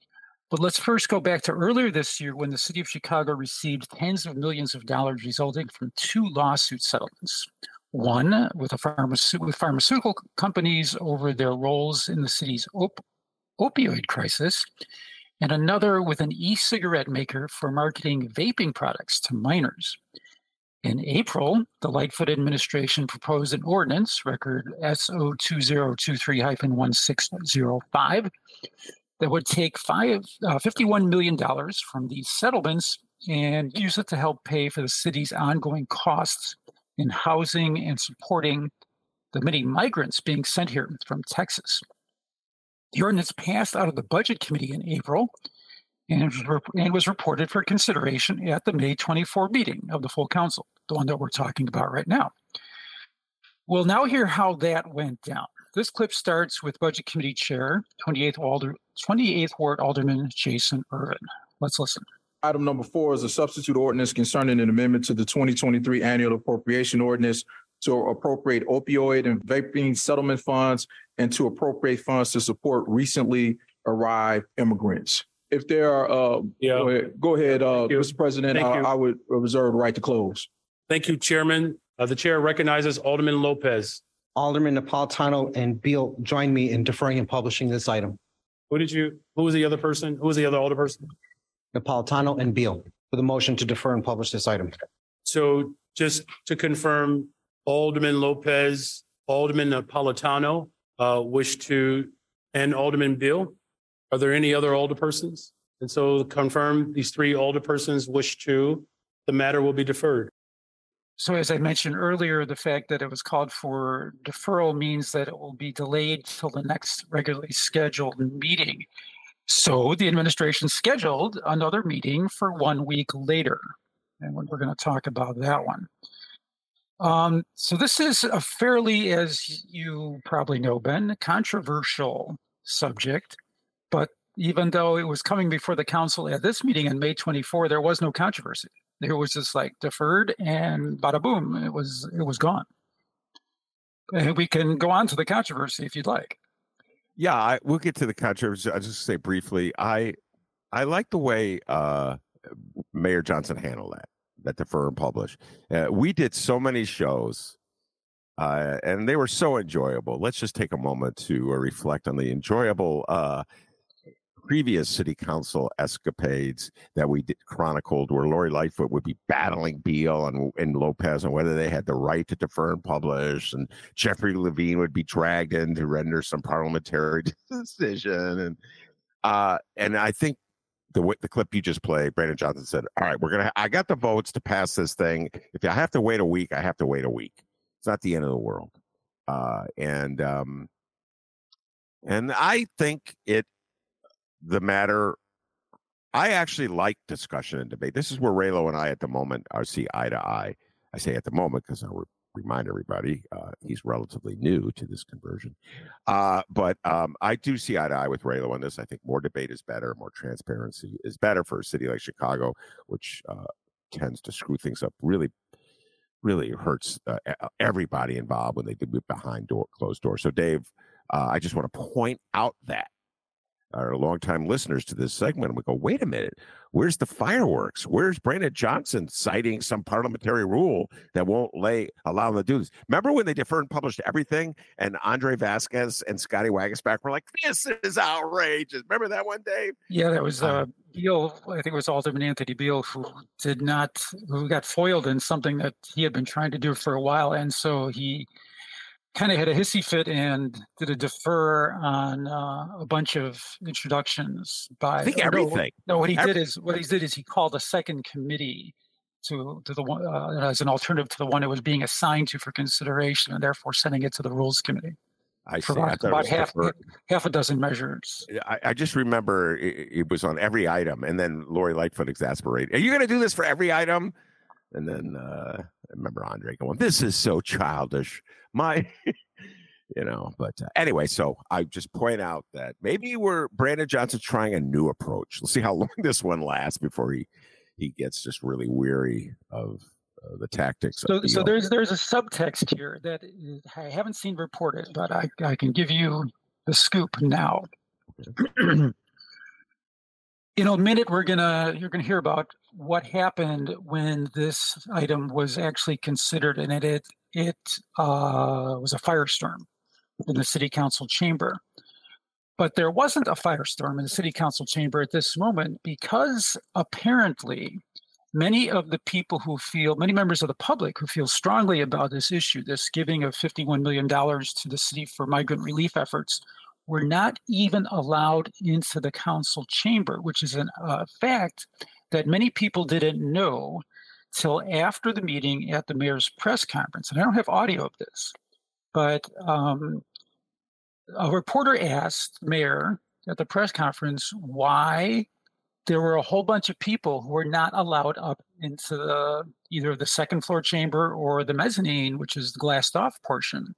[SPEAKER 3] but let's first go back to earlier this year when the city of Chicago received tens of millions of dollars resulting from two lawsuit settlements. One with, a pharmace- with pharmaceutical companies over their roles in the city's op- opioid crisis, and another with an e cigarette maker for marketing vaping products to minors. In April, the Lightfoot administration proposed an ordinance, record SO 2023 1605, that would take five, uh, $51 million from these settlements and use it to help pay for the city's ongoing costs in housing and supporting the many migrants being sent here from Texas. The ordinance passed out of the Budget Committee in April and was, and was reported for consideration at the May 24 meeting of the full council, the one that we're talking about right now. We'll now hear how that went down. This clip starts with Budget Committee Chair, 28th, Alder, 28th Ward Alderman Jason Ervin. Let's listen.
[SPEAKER 11] Item number four is a substitute ordinance concerning an amendment to the 2023 annual appropriation ordinance to appropriate opioid and vaping settlement funds and to appropriate funds to support recently arrived immigrants. If there are, uh,
[SPEAKER 7] Yeah.
[SPEAKER 11] go ahead, go ahead, uh, Mr. President, I. I would reserve the right to close.
[SPEAKER 7] Thank you, Chairman. Uh, the chair recognizes Alderman Lopez.
[SPEAKER 12] Alderman Napolitano and Beale join me in deferring and publishing this item.
[SPEAKER 7] Who did you, who was the other person? Who was the other older person?
[SPEAKER 12] Napolitano and Beale for the motion to defer and publish this item.
[SPEAKER 7] So just to confirm, Alderman Lopez, Alderman Napolitano, uh, wish to, and Alderman Bill. Are there any other alderpersons? And so confirm these three alderpersons wish to, the matter will be deferred.
[SPEAKER 3] So, as I mentioned earlier, the fact that it was called for deferral means that it will be delayed till the next regularly scheduled meeting. So, the administration scheduled another meeting for one week later. And we're going to talk about that one. Um, so, this is a fairly, as you probably know, Ben, controversial subject. But even though it was coming before the council at this meeting on May 24, there was no controversy it was just like deferred and bada boom, it was it was gone. And we can go on to the controversy if you'd like.
[SPEAKER 2] Yeah, I, we'll get to the controversy. I'll just say briefly, I I like the way uh, Mayor Johnson handled that, that defer and publish. Uh, we did so many shows, uh, and they were so enjoyable. Let's just take a moment to uh, reflect on the enjoyable uh, previous city council escapades that we did, chronicled, where Lori Lightfoot would be battling Beale and, and Lopez on whether they had the right to defer and publish, and Jeffrey Levine would be dragged in to render some parliamentary <laughs> decision, and uh, and I think the the clip you just played, Brandon Johnson said, "All right, we're gonna. I got the votes to pass this thing. If I have to wait a week, I have to wait a week. It's not the end of the world." Uh, and um, and I think it the matter I actually like discussion and debate. This is where Raylo and I at the moment are see eye to eye. I say at the moment because re- remind everybody uh, he's relatively new to this conversion. Uh, but um, I do see eye to eye with Raylo on this. I think more debate is better, more transparency is better for a city like Chicago, which uh, tends to screw things up really. Really hurts uh, everybody involved when they do it behind door, closed doors. So, Dave, uh, I just want to point out that our longtime listeners to this segment, we go, wait a minute, where's the fireworks? Where's Brandon Johnson citing some parliamentary rule that won't lay allow them to do this? Remember when they deferred and published everything, and Andre Vasquez and Scotty Waguespack were like, "This is outrageous." Remember that one, Dave?
[SPEAKER 3] Yeah, that was uh, Beale. I think it was Alderman Anthony Beale who did not, who got foiled in something that he had been trying to do for a while, and so he kind of had a hissy fit and did a defer on uh, a bunch of introductions by
[SPEAKER 2] I think everything.
[SPEAKER 3] No, no what he Every- did is what he did is he called a second committee to to the one uh, as an alternative to the one it was being assigned to for consideration, and therefore sending it to the rules committee.
[SPEAKER 2] I see.
[SPEAKER 3] About, about half
[SPEAKER 2] defer-
[SPEAKER 3] half a dozen measures.
[SPEAKER 2] I, I just remember it, it was on every item, and then Lori Lightfoot exasperated. Are you going to do this for every item? And then uh, I remember Andre going, "This is so childish." My, <laughs> you know. But uh, anyway, so I just point out that maybe we're Brandon Johnson trying a new approach. Let's see how <laughs> long this one lasts before he he gets just really weary of uh, the tactics.
[SPEAKER 3] So,
[SPEAKER 2] the,
[SPEAKER 3] so
[SPEAKER 2] uh,
[SPEAKER 3] there's there's a subtext here that I haven't seen reported, but I, I can give you the scoop now. <clears throat> in a minute we're gonna you're gonna hear about what happened when this item was actually considered and it it, it uh, was a firestorm in the city council chamber. But there wasn't a firestorm in the city council chamber at this moment because apparently many of the people who feel many members of the public who feel strongly about this issue this giving of 51 million dollars to the city for migrant relief efforts were not even allowed into the council chamber, which is a uh, fact that many people didn't know till after the meeting at the mayor's press conference. And I don't have audio of this, but um, a reporter asked the mayor at the press conference why there were a whole bunch of people who were not allowed up into the, either the second floor chamber or the mezzanine, which is the glassed off portion.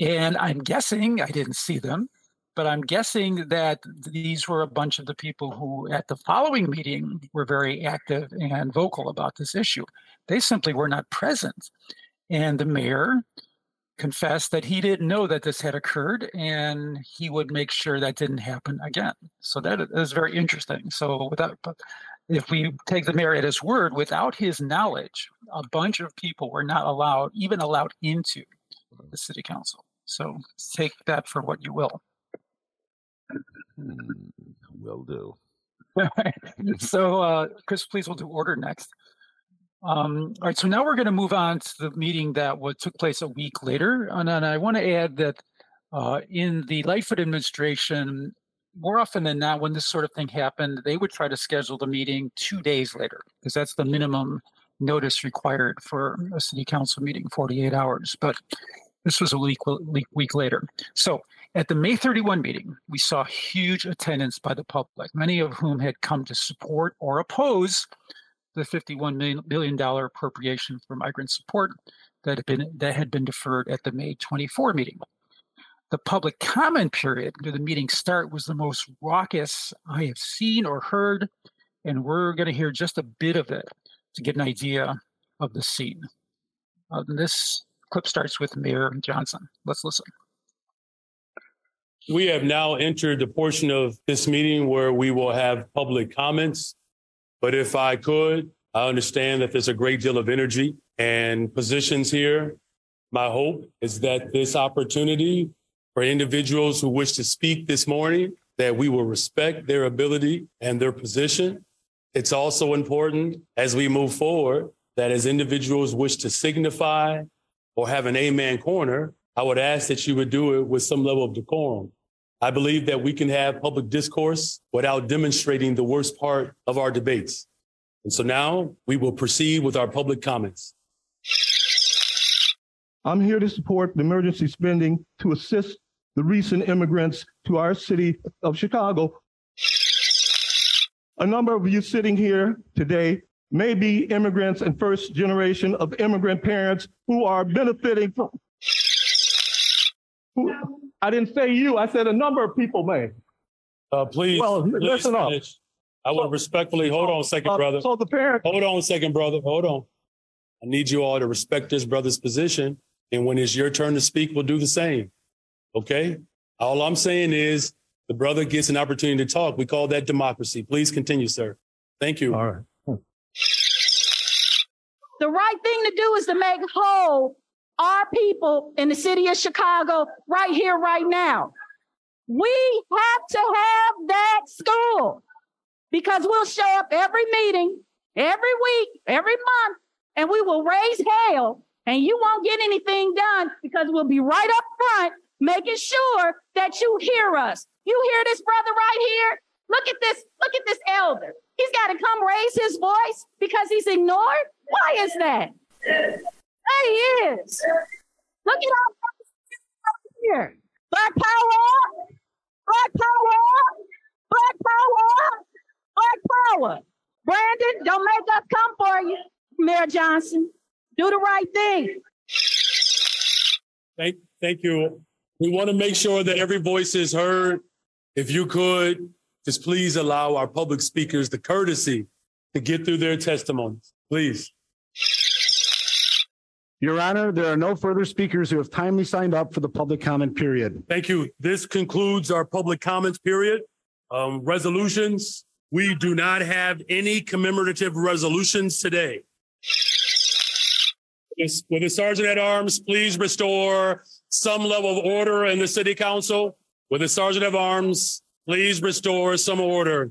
[SPEAKER 3] And I'm guessing, I didn't see them, but I'm guessing that these were a bunch of the people who, at the following meeting, were very active and vocal about this issue. They simply were not present. And the mayor confessed that he didn't know that this had occurred and he would make sure that didn't happen again. So that is very interesting. So without if we take the mayor at his word, without his knowledge, a bunch of people were not allowed, even allowed into the city council. So take that for what you will.
[SPEAKER 2] Hmm, will do. <laughs>
[SPEAKER 3] so, uh, Chris, please, we'll do order next. Um, all right, so now we're going to move on to the meeting that what took place a week later. And, and I want to add that uh, in the Lightfoot administration, more often than not, when this sort of thing happened, they would try to schedule the meeting two days later because that's the minimum notice required for a city council meeting, 48 hours. But this was a week, week, week later. So at the May 31 meeting, we saw huge attendance by the public, many of whom had come to support or oppose the $51 million appropriation for migrant support that had been that had been deferred at the May 24 meeting. The public comment period to the meeting start was the most raucous I have seen or heard, and we're going to hear just a bit of it to get an idea of the scene. Uh, this clip starts with Mayor Johnson. Let's listen.
[SPEAKER 7] We have now entered the portion of this meeting where we will have public comments. But if I could, I understand that there's a great deal of energy and positions here. My hope is that this opportunity for individuals who wish to speak this morning, that we will respect their ability and their position. It's also important as we move forward that as individuals wish to signify or have an amen corner, I would ask that you would do it with some level of decorum. I believe that we can have public discourse without demonstrating the worst part of our debates. And so now we will proceed with our public comments.
[SPEAKER 13] I'm here to support the emergency spending to assist the recent immigrants to our city of Chicago. A number of you sitting here today may be immigrants and first generation of immigrant parents who are benefiting from. Who, I didn't say you, I said a number of people may.
[SPEAKER 7] Uh, please,
[SPEAKER 13] Well,
[SPEAKER 7] please
[SPEAKER 13] listen up.
[SPEAKER 7] finish. I would respectfully hold on a second,
[SPEAKER 13] Uh,
[SPEAKER 7] brother.
[SPEAKER 13] So the parents,
[SPEAKER 7] Hold on a second, brother. Hold on. I need you all to respect this brother's position. And when it's your turn to speak, we'll do the same. Okay? All I'm saying is the brother gets an opportunity to talk. We call that democracy. Please continue, sir. Thank you.
[SPEAKER 13] All right.
[SPEAKER 14] The right thing to do is to make whole our people in the city of Chicago right here, right now. We have to have that school because we'll show up every meeting, every week, every month, and we will raise hell and you won't get anything done because we'll be right up front making sure that you hear us. You hear this brother right here? Look at this, look at this elder. He's got to come raise his voice because he's ignored. Why is that? There he is. Look at our here. Black power, black power, black power, black power. Brandon, don't make us come for you. Mayor Johnson, do the right thing.
[SPEAKER 7] Thank, thank you. We want to make sure that every voice is heard. If you could, just please allow our public speakers the courtesy to get through their testimonies. Please.
[SPEAKER 15] Your Honor, there are no further speakers who have timely signed up for the public comment period.
[SPEAKER 7] Thank you. This concludes our public comments period. Um, resolutions. We do not have any commemorative resolutions today. Will the Sergeant at Arms please restore some level of order in the City Council? Will the Sergeant at Arms please restore some order?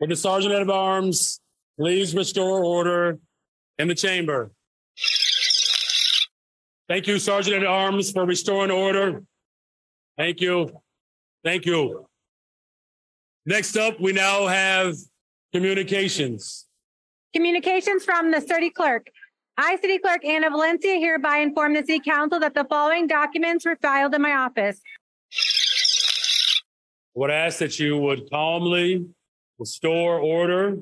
[SPEAKER 7] Will the Sergeant at Arms please restore order in the chamber? Thank you, Sergeant at Arms, for restoring order. Thank you. Thank you. Next up, we now have communications.
[SPEAKER 16] Communications from the city clerk. I, City Clerk Anna Valencia, hereby inform the City Council that the following documents were filed in my office.
[SPEAKER 7] Would ask that you would calmly restore order.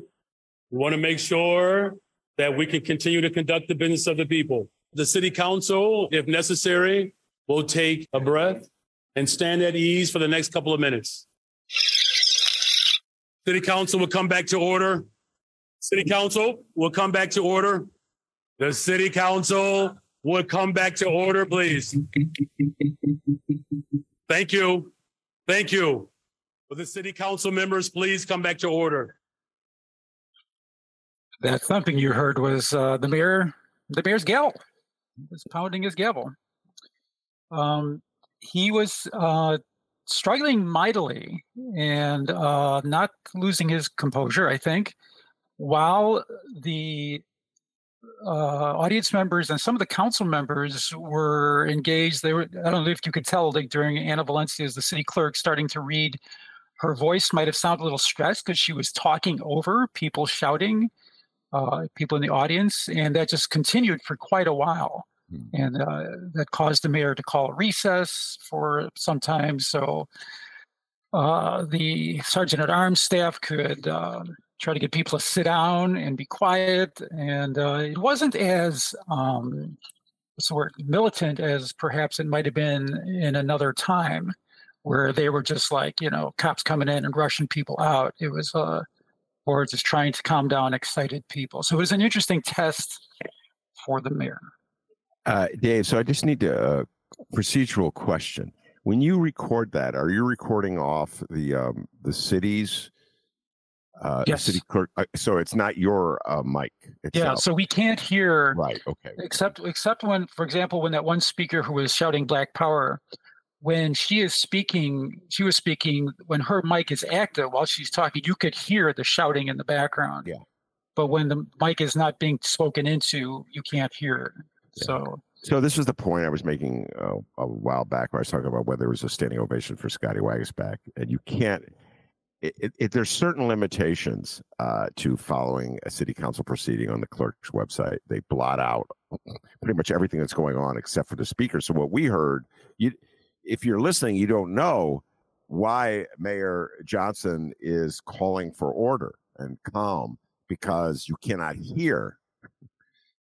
[SPEAKER 7] We want to make sure that we can continue to conduct the business of the people. The city council, if necessary, will take a breath and stand at ease for the next couple of minutes. City council will come back to order. City council will come back to order. The city council would come back to order, please. Thank you. Thank you. Will the city council members please come back to order?
[SPEAKER 3] That thumping you heard was uh, the mayor, the mayor's gavel. Was pounding his gavel. Um, he was uh, struggling mightily and uh, not losing his composure, I think, while the uh, audience members and some of the council members were engaged. They were, I don't know if you could tell, like during Anna Valencia's, the city clerk, starting to read, her voice might have sounded a little stressed because she was talking over people shouting. uh, people in the audience, and that just continued for quite a while. And uh, that caused the mayor to call a recess for some time. So uh, the sergeant at arms staff could um, try to get people to sit down and be quiet. And uh, it wasn't as um, the militant as perhaps it might have been in another time, where they were just like you know cops coming in and rushing people out. It was uh, or just trying to calm down excited people. So it was an interesting test for the mayor.
[SPEAKER 2] Uh, Dave, so I just need a uh, procedural question. When you record that, are you recording off the um, the city's uh,
[SPEAKER 3] Yes.
[SPEAKER 2] city clerk? uh, So it's not your uh, mic.
[SPEAKER 3] Yeah, so we can't hear
[SPEAKER 2] right. Okay.
[SPEAKER 3] except except when, for example, when that one speaker who was shouting "Black Power," when she is speaking, she was speaking when her mic is active while she's talking. You could hear the shouting in the background.
[SPEAKER 2] Yeah.
[SPEAKER 3] But when the mic is not being spoken into, you can't hear it. So
[SPEAKER 2] So this was the point I was making uh, a while back, where I was talking about whether it was a standing ovation for Scotty Waguespack, and you can't. It, it, it, there's certain limitations uh, to following a city council proceeding on the clerk's website. They blot out pretty much everything that's going on except for the speaker. So what we heard, you, if you're listening, you don't know why Mayor Johnson is calling for order and calm because you cannot hear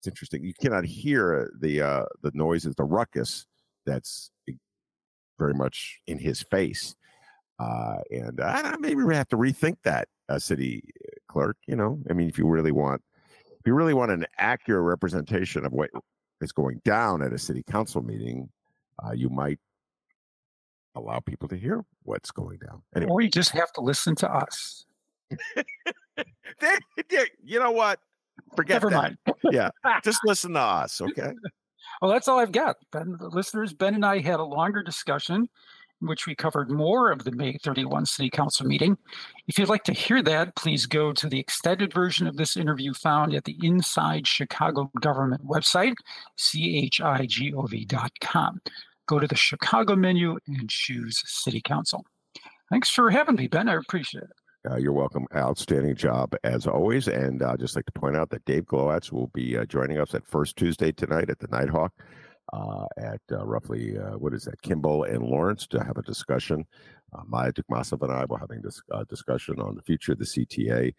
[SPEAKER 2] it's interesting. You cannot hear the uh, the noises, the ruckus that's very much in his face. Uh, and don't maybe we have to rethink that, uh, city clerk. You know, I mean, if you really want, if you really want an accurate representation of what is going down at a city council meeting, uh, you might allow people to hear what's going down. Anyway,
[SPEAKER 3] or you just have to listen to us. <laughs>
[SPEAKER 2] You know what? Forget
[SPEAKER 3] Never
[SPEAKER 2] that.
[SPEAKER 3] mind.
[SPEAKER 2] yeah, <laughs> just listen to us, okay?
[SPEAKER 3] Well, that's all I've got. Ben, the listeners, Ben and I had a longer discussion in which we covered more of the May 31 City Council meeting. If you'd like to hear that, please go to the extended version of this interview found at the Inside Chicago Government website, chigov.com. Go to the Chicago menu and choose City Council. Thanks for having me, Ben. I appreciate it.
[SPEAKER 2] Uh, you're welcome. Outstanding job as always. And uh, I'd just like to point out that Dave Glowacz will be uh, joining us at First Tuesday tonight at the Nighthawk uh, at uh, roughly, uh, what is that, Kimball and Lawrence to have a discussion. Uh, Maya Dukmasov and I will having this uh, discussion on the future of the CTA.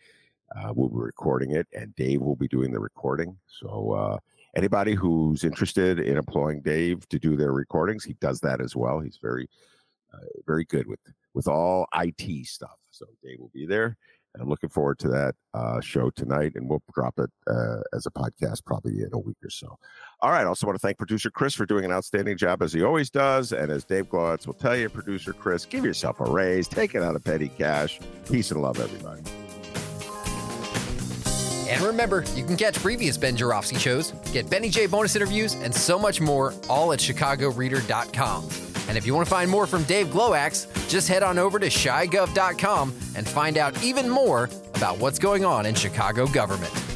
[SPEAKER 2] Uh, we'll be recording it, and Dave will be doing the recording. So uh, anybody who's interested in employing Dave to do their recordings, he does that as well. He's very, uh, very good with with all IT stuff. So Dave will be there. And I'm looking forward to that uh, show tonight, and we'll drop it uh, as a podcast probably in a week or so. All right. Also want to thank producer Chris for doing an outstanding job as he always does. And as Dave Glowacz will tell you, producer Chris, give yourself a raise, take it out of petty cash. Peace and love, everybody.
[SPEAKER 1] And remember, you can catch previous Ben Joravsky shows, get Benny J bonus interviews, and so much more all at chicagoreader.com. And if you want to find more from Dave Glowacz, just head on over to chigov.com and find out even more about what's going on in Chicago government.